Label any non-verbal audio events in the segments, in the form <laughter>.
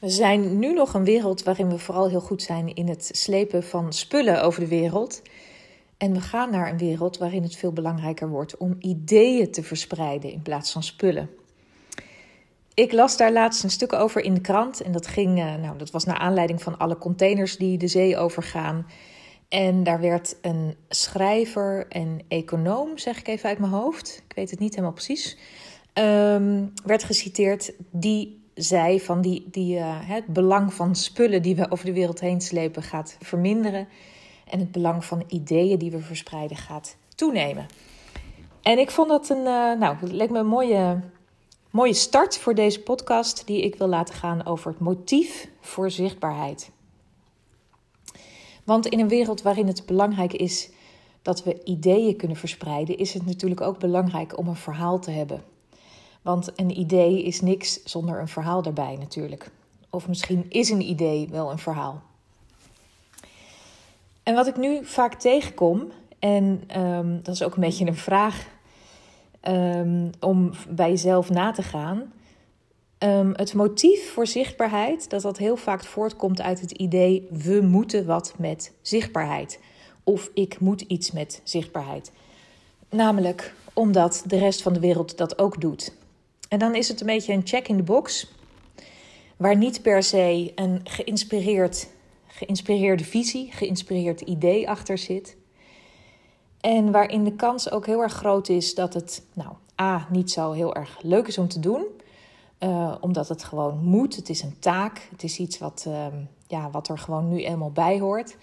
We zijn nu nog een wereld waarin we vooral heel goed zijn in het slepen van spullen over de wereld. En we gaan naar een wereld waarin het veel belangrijker wordt om ideeën te verspreiden in plaats van spullen. Ik las daar laatst een stuk over in de krant. En dat, ging, eh, nou, dat was naar aanleiding van alle containers die de zee overgaan. En daar werd een schrijver en econoom, zeg ik even uit mijn hoofd, ik weet het niet helemaal precies, um, werd geciteerd die zei van die, die, uh, het belang van spullen die we over de wereld heen slepen gaat verminderen. En het belang van ideeën die we verspreiden gaat toenemen. En ik vond dat een, uh, nou, het leek me een mooie, mooie start voor deze podcast die ik wil laten gaan over het motief voor zichtbaarheid. Want in een wereld waarin het belangrijk is dat we ideeën kunnen verspreiden, is het natuurlijk ook belangrijk om een verhaal te hebben. Want een idee is niks zonder een verhaal erbij natuurlijk. Of misschien is een idee wel een verhaal. En wat ik nu vaak tegenkom, en um, dat is ook een beetje een vraag um, om bij jezelf na te gaan. Um, het motief voor zichtbaarheid, dat dat heel vaak voortkomt uit het idee: we moeten wat met zichtbaarheid. Of ik moet iets met zichtbaarheid. Namelijk omdat de rest van de wereld dat ook doet. En dan is het een beetje een check in the box, waar niet per se een geïnspireerd, geïnspireerde visie, geïnspireerd idee achter zit. En waarin de kans ook heel erg groot is dat het, nou, A, niet zo heel erg leuk is om te doen. Uh, omdat het gewoon moet. Het is een taak. Het is iets wat, uh, ja, wat er gewoon nu eenmaal bij hoort.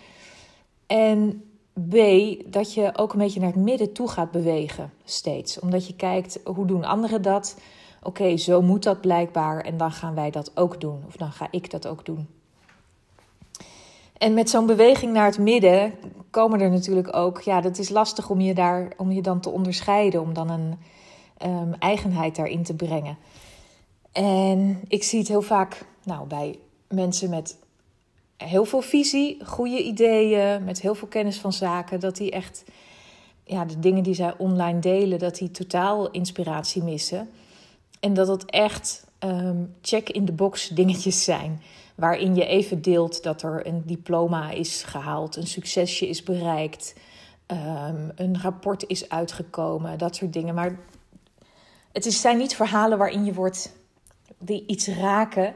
En B, dat je ook een beetje naar het midden toe gaat bewegen steeds. Omdat je kijkt, hoe doen anderen dat? Oké, zo moet dat blijkbaar en dan gaan wij dat ook doen. Of dan ga ik dat ook doen. En met zo'n beweging naar het midden komen er natuurlijk ook, ja, dat is lastig om je daar, om je dan te onderscheiden, om dan een um, eigenheid daarin te brengen. En ik zie het heel vaak, nou, bij mensen met heel veel visie, goede ideeën, met heel veel kennis van zaken, dat die echt, ja, de dingen die zij online delen, dat die totaal inspiratie missen. En dat het echt um, check in de box dingetjes zijn. Waarin je even deelt dat er een diploma is gehaald, een succesje is bereikt, um, een rapport is uitgekomen, dat soort dingen. Maar het is, zijn niet verhalen waarin je wordt die iets raken.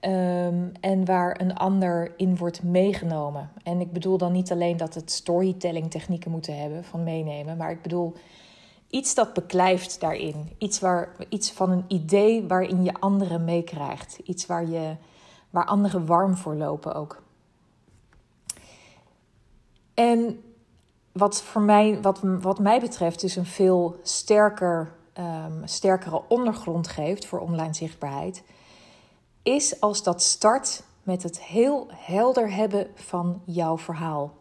Um, en waar een ander in wordt meegenomen. En ik bedoel dan niet alleen dat het storytelling technieken moeten hebben van meenemen, maar ik bedoel iets dat beklijft daarin. Iets, waar, iets van een idee waarin je anderen meekrijgt. Iets waar, je, waar anderen warm voor lopen ook. En wat, voor mij, wat, wat mij betreft dus een veel sterker, um, sterkere ondergrond geeft voor online zichtbaarheid, is als dat start met het heel helder hebben van jouw verhaal.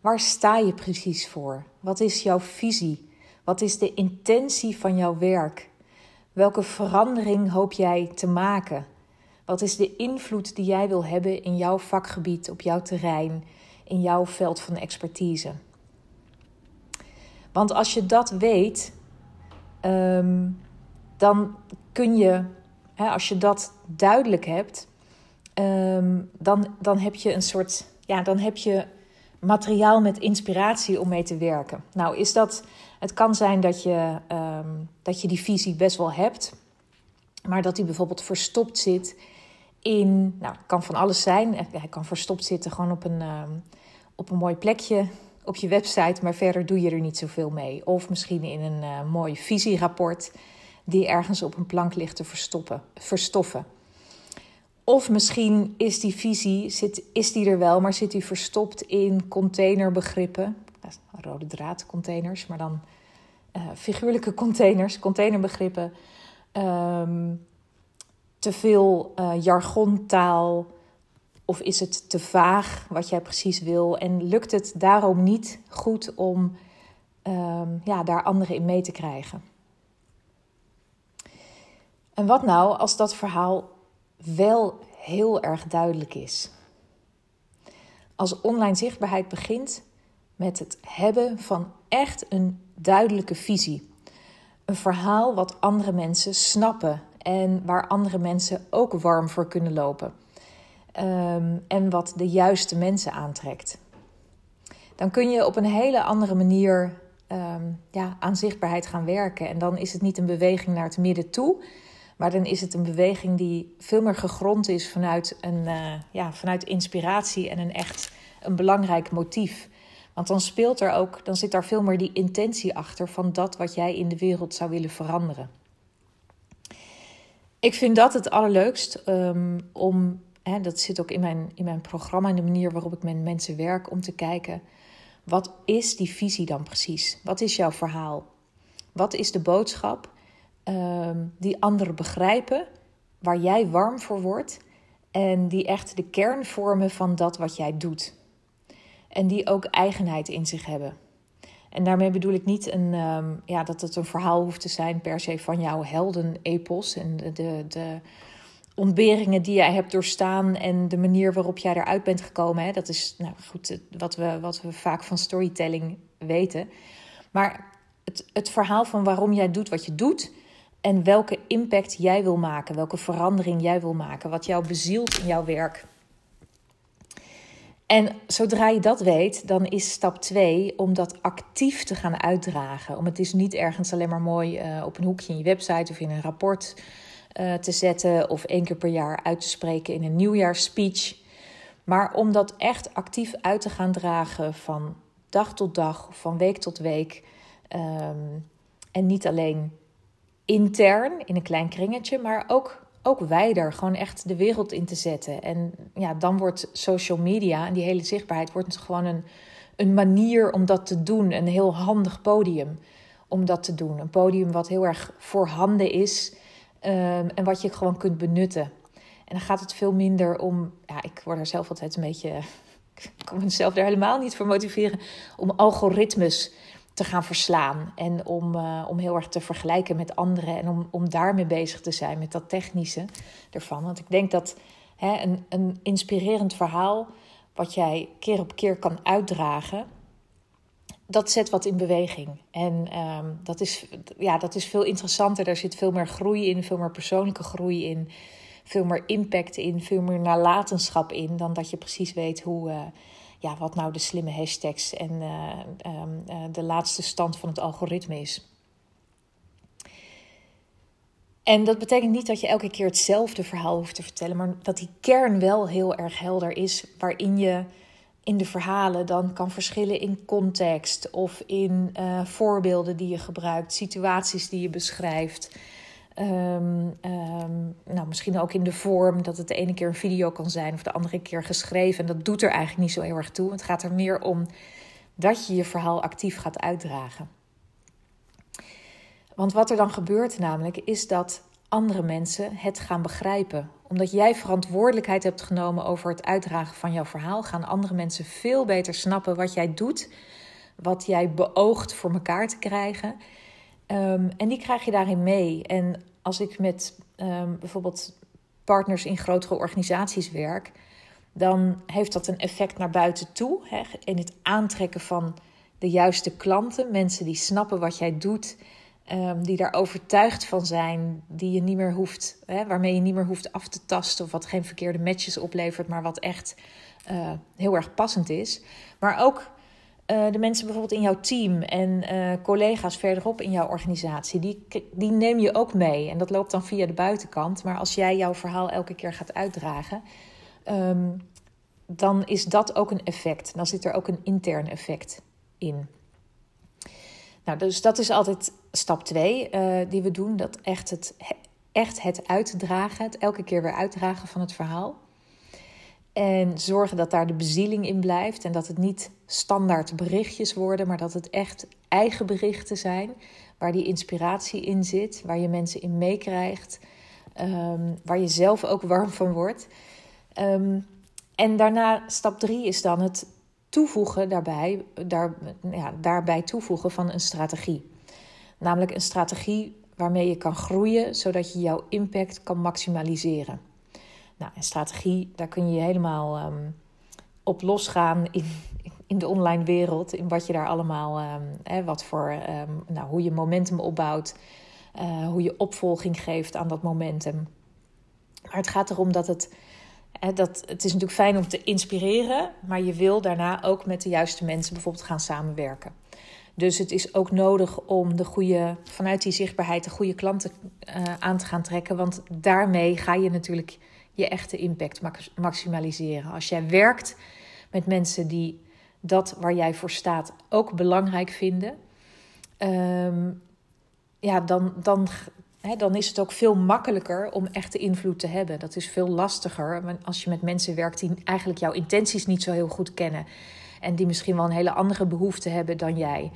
Waar sta je precies voor? Wat is jouw visie? Wat is de intentie van jouw werk? Welke verandering hoop jij te maken? Wat is de invloed die jij wil hebben in jouw vakgebied, op jouw terrein, in jouw veld van expertise? Want als je dat weet, um, dan kun je, hè, als je dat duidelijk hebt, um, dan, dan heb je een soort, ja, dan heb je materiaal met inspiratie om mee te werken. Nou, is dat het kan zijn dat je, um, dat je die visie best wel hebt, maar dat die bijvoorbeeld verstopt zit in. Nou, het kan van alles zijn. Hij kan verstopt zitten gewoon op een, um, op een mooi plekje op je website, maar verder doe je er niet zoveel mee. Of misschien in een uh, mooi visierapport die ergens op een plank ligt te verstoppen, verstoffen. Of misschien is die visie, zit, is die er wel, maar zit die verstopt in containerbegrippen rode draadcontainers, maar dan uh, figuurlijke containers, containerbegrippen. Um, te veel uh, jargontaal of is het te vaag wat jij precies wil? En lukt het daarom niet goed om um, ja, daar anderen in mee te krijgen? En wat nou als dat verhaal wel heel erg duidelijk is? Als online zichtbaarheid begint met het hebben van echt een duidelijke visie. Een verhaal wat andere mensen snappen en waar andere mensen ook warm voor kunnen lopen. Ehm, en wat de juiste mensen aantrekt. Dan kun je op een hele andere manier ehm, ja, aan zichtbaarheid gaan werken. En dan is het niet een beweging naar het midden toe, maar dan is het een beweging die veel meer gegrond is vanuit, een, uh, ja, vanuit inspiratie en een echt een belangrijk motief. Want dan speelt er ook, dan zit daar veel meer die intentie achter van dat wat jij in de wereld zou willen veranderen. Ik vind dat het allerleukst um, om, hè, dat zit ook in mijn, in mijn programma, in de manier waarop ik met mensen werk, om te kijken, wat is die visie dan precies? Wat is jouw verhaal? Wat is de boodschap um, die anderen begrijpen, waar jij warm voor wordt en die echt de kern vormen van dat wat jij doet? En die ook eigenheid in zich hebben. En daarmee bedoel ik niet een, um, ja, dat het een verhaal hoeft te zijn per se van jouw heldenepos en de, de, de ontberingen die jij hebt doorstaan en de manier waarop jij eruit bent gekomen. Hè. Dat is nou goed wat we, wat we vaak van storytelling weten. Maar het, het verhaal van waarom jij doet wat je doet en welke impact jij wil maken, welke verandering jij wil maken, wat jou bezielt in jouw werk. En zodra je dat weet, dan is stap 2 om dat actief te gaan uitdragen. Om het dus niet ergens alleen maar mooi uh, op een hoekje in je website of in een rapport uh, te zetten of één keer per jaar uit te spreken in een nieuwjaarsspeech. Maar om dat echt actief uit te gaan dragen van dag tot dag, van week tot week. Um, en niet alleen intern in een klein kringetje, maar ook ook wijder, gewoon echt de wereld in te zetten. En ja, dan wordt social media en die hele zichtbaarheid wordt gewoon een, een manier om dat te doen. Een heel handig podium om dat te doen. Een podium wat heel erg voorhanden is um, en wat je gewoon kunt benutten. En dan gaat het veel minder om, ja, ik word er zelf altijd een beetje, <laughs> ik kan mezelf daar helemaal niet voor motiveren, om algoritmes te gaan verslaan. En om, uh, om heel erg te vergelijken met anderen. En om, om daarmee bezig te zijn, met dat technische ervan. Want ik denk dat hè, een, een inspirerend verhaal, wat jij keer op keer kan uitdragen, dat zet wat in beweging. En um, dat, is, ja, dat is veel interessanter. Daar zit veel meer groei in, veel meer persoonlijke groei in. Veel meer impact in, veel meer nalatenschap in. Dan dat je precies weet hoe. Uh, ja, wat nou de slimme hashtags en uh, um, uh, de laatste stand van het algoritme is. En dat betekent niet dat je elke keer hetzelfde verhaal hoeft te vertellen, maar dat die kern wel heel erg helder is, waarin je in de verhalen dan kan verschillen in context of in uh, voorbeelden die je gebruikt, situaties die je beschrijft. Um, um, nou, misschien ook in de vorm dat het de ene keer een video kan zijn of de andere keer geschreven. En dat doet er eigenlijk niet zo heel erg toe. Het gaat er meer om dat je je verhaal actief gaat uitdragen. Want wat er dan gebeurt namelijk is dat andere mensen het gaan begrijpen. Omdat jij verantwoordelijkheid hebt genomen over het uitdragen van jouw verhaal, gaan andere mensen veel beter snappen wat jij doet, wat jij beoogt voor elkaar te krijgen. Um, en die krijg je daarin mee. En als ik met um, bijvoorbeeld partners in grotere organisaties werk, dan heeft dat een effect naar buiten toe. Hè, in het aantrekken van de juiste klanten, mensen die snappen wat jij doet, um, die daar overtuigd van zijn, die je niet meer hoeft, hè, waarmee je niet meer hoeft af te tasten of wat geen verkeerde matches oplevert, maar wat echt uh, heel erg passend is. Maar ook uh, de mensen bijvoorbeeld in jouw team en uh, collega's verderop in jouw organisatie, die, die neem je ook mee. En dat loopt dan via de buitenkant. Maar als jij jouw verhaal elke keer gaat uitdragen, um, dan is dat ook een effect. Dan zit er ook een intern effect in. Nou, dus dat is altijd stap 2 uh, eh, die we doen. Dat echt het, echt het uitdragen, het elke keer weer uitdragen van het verhaal. En zorgen dat daar de bezieling in blijft en dat het niet standaard berichtjes worden, maar dat het echt eigen berichten zijn waar die inspiratie in zit, waar je mensen in meekrijgt, um, waar je zelf ook warm van wordt. Um, en daarna, stap drie is dan het toevoegen daarbij, daar, ja, daarbij toevoegen van een strategie. Namelijk een strategie waarmee je kan groeien, zodat je jouw impact kan maximaliseren. Nou, en strategie, daar kun je helemaal um, op losgaan in, in de online wereld. In wat je daar allemaal, um, hè, wat voor, um, nou, hoe je momentum opbouwt. uh, hoe je opvolging geeft aan dat momentum. Maar het gaat erom dat het. Hè, dat, het is natuurlijk fijn om te inspireren, maar je wil daarna ook met de juiste mensen bijvoorbeeld gaan samenwerken. Dus het is ook nodig om de goede, vanuit die zichtbaarheid de goede klanten uh, aan te gaan trekken. Want daarmee ga je natuurlijk je echte impact maximaliseren. Als jij werkt met mensen die dat waar jij voor staat ook belangrijk vinden, um, ja, dan, dan, dan is het ook veel makkelijker om echte invloed te hebben. Dat is veel lastiger als je met mensen werkt die eigenlijk jouw intenties niet zo heel goed kennen. En die misschien wel een hele andere behoefte hebben dan jij.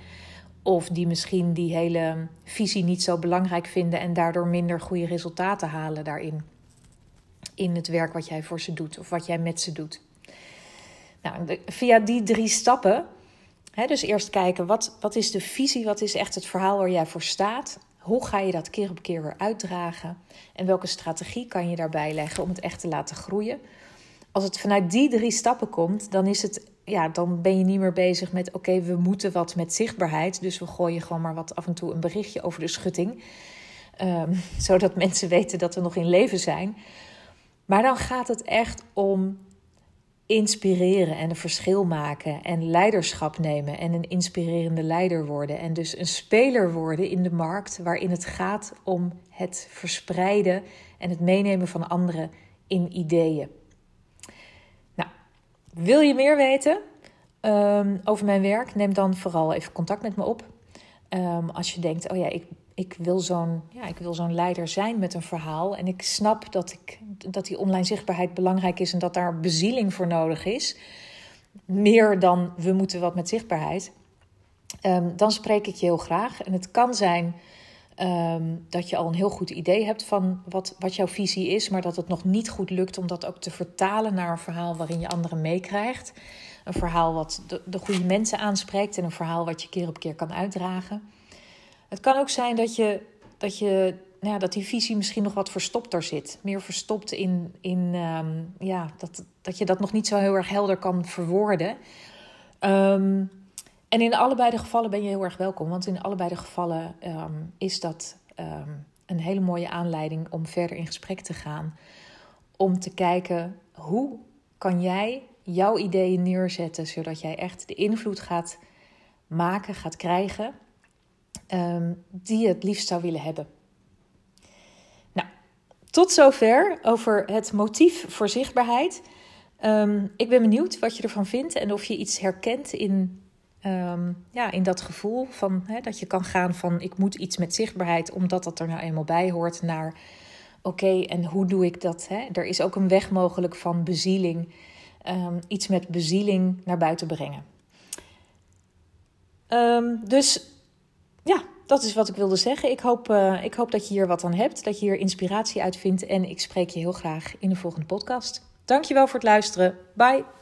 Of die misschien die hele visie niet zo belangrijk vinden en daardoor minder goede resultaten halen daarin. In het werk wat jij voor ze doet of wat jij met ze doet. Nou, via die drie stappen, hè, dus eerst kijken wat, wat is de visie, wat is echt het verhaal waar jij voor staat. Hoe ga je dat keer op keer weer uitdragen? En welke strategie kan je daarbij leggen om het echt te laten groeien? Als het vanuit die drie stappen komt, dan is het ja, dan ben je niet meer bezig met: oké, we moeten wat met zichtbaarheid. Dus we gooien gewoon maar wat af en toe een berichtje over de schutting. Um, <laughs> zodat mensen weten dat we nog in leven zijn. Maar dan gaat het echt om inspireren en een verschil maken en leiderschap nemen en een inspirerende leider worden. En dus een speler worden in de markt waarin het gaat om het verspreiden en het meenemen van anderen in ideeën. Wil je meer weten um, over mijn werk? Neem dan vooral even contact met me op. Um, als je denkt, oh ja, ik, ik wil zo'n ja, ik wil zo'n leider zijn met een verhaal. En ik snap dat, ik, dat die online zichtbaarheid belangrijk is en dat daar bezieling voor nodig is. Meer dan we moeten wat met zichtbaarheid. Um, dan spreek ik je heel graag. En het kan zijn Um, dat je al een heel goed idee hebt van wat, wat jouw visie is, maar dat het nog niet goed lukt om dat ook te vertalen naar een verhaal waarin je anderen meekrijgt. Een verhaal wat de, de goede mensen aanspreekt en een verhaal wat je keer op keer kan uitdragen. Het kan ook zijn dat, je, dat, je, nou ja, dat die visie misschien nog wat verstopter zit. Meer verstopt in, in um, ja, dat, dat je dat nog niet zo heel erg helder kan verwoorden. Um, en in allebei de gevallen ben je heel erg welkom, want in allebei de gevallen um, is dat een hele mooie aanleiding om verder in gesprek te gaan. Om te kijken hoe kan jij jouw ideeën neerzetten, zodat jij echt de invloed gaat maken, gaat krijgen, die je het liefst zou willen hebben. Tot zover over het motief voor zichtbaarheid. ik ben benieuwd wat je ervan vindt en of je iets herkent in Um, ja, in dat gevoel van hè, dat je kan gaan van ik moet iets met zichtbaarheid, omdat dat er nou eenmaal bij hoort, naar oké, en hoe doe ik dat? Hè? Er is ook een weg mogelijk van bezieling, um, iets met bezieling naar buiten brengen. Dus ja, dat is wat ik wilde zeggen. Ik hoop, uh, ik hoop dat je hier wat aan hebt, dat je hier inspiratie uit vindt en ik spreek je heel graag in de volgende podcast. Dankjewel voor het luisteren. Bye.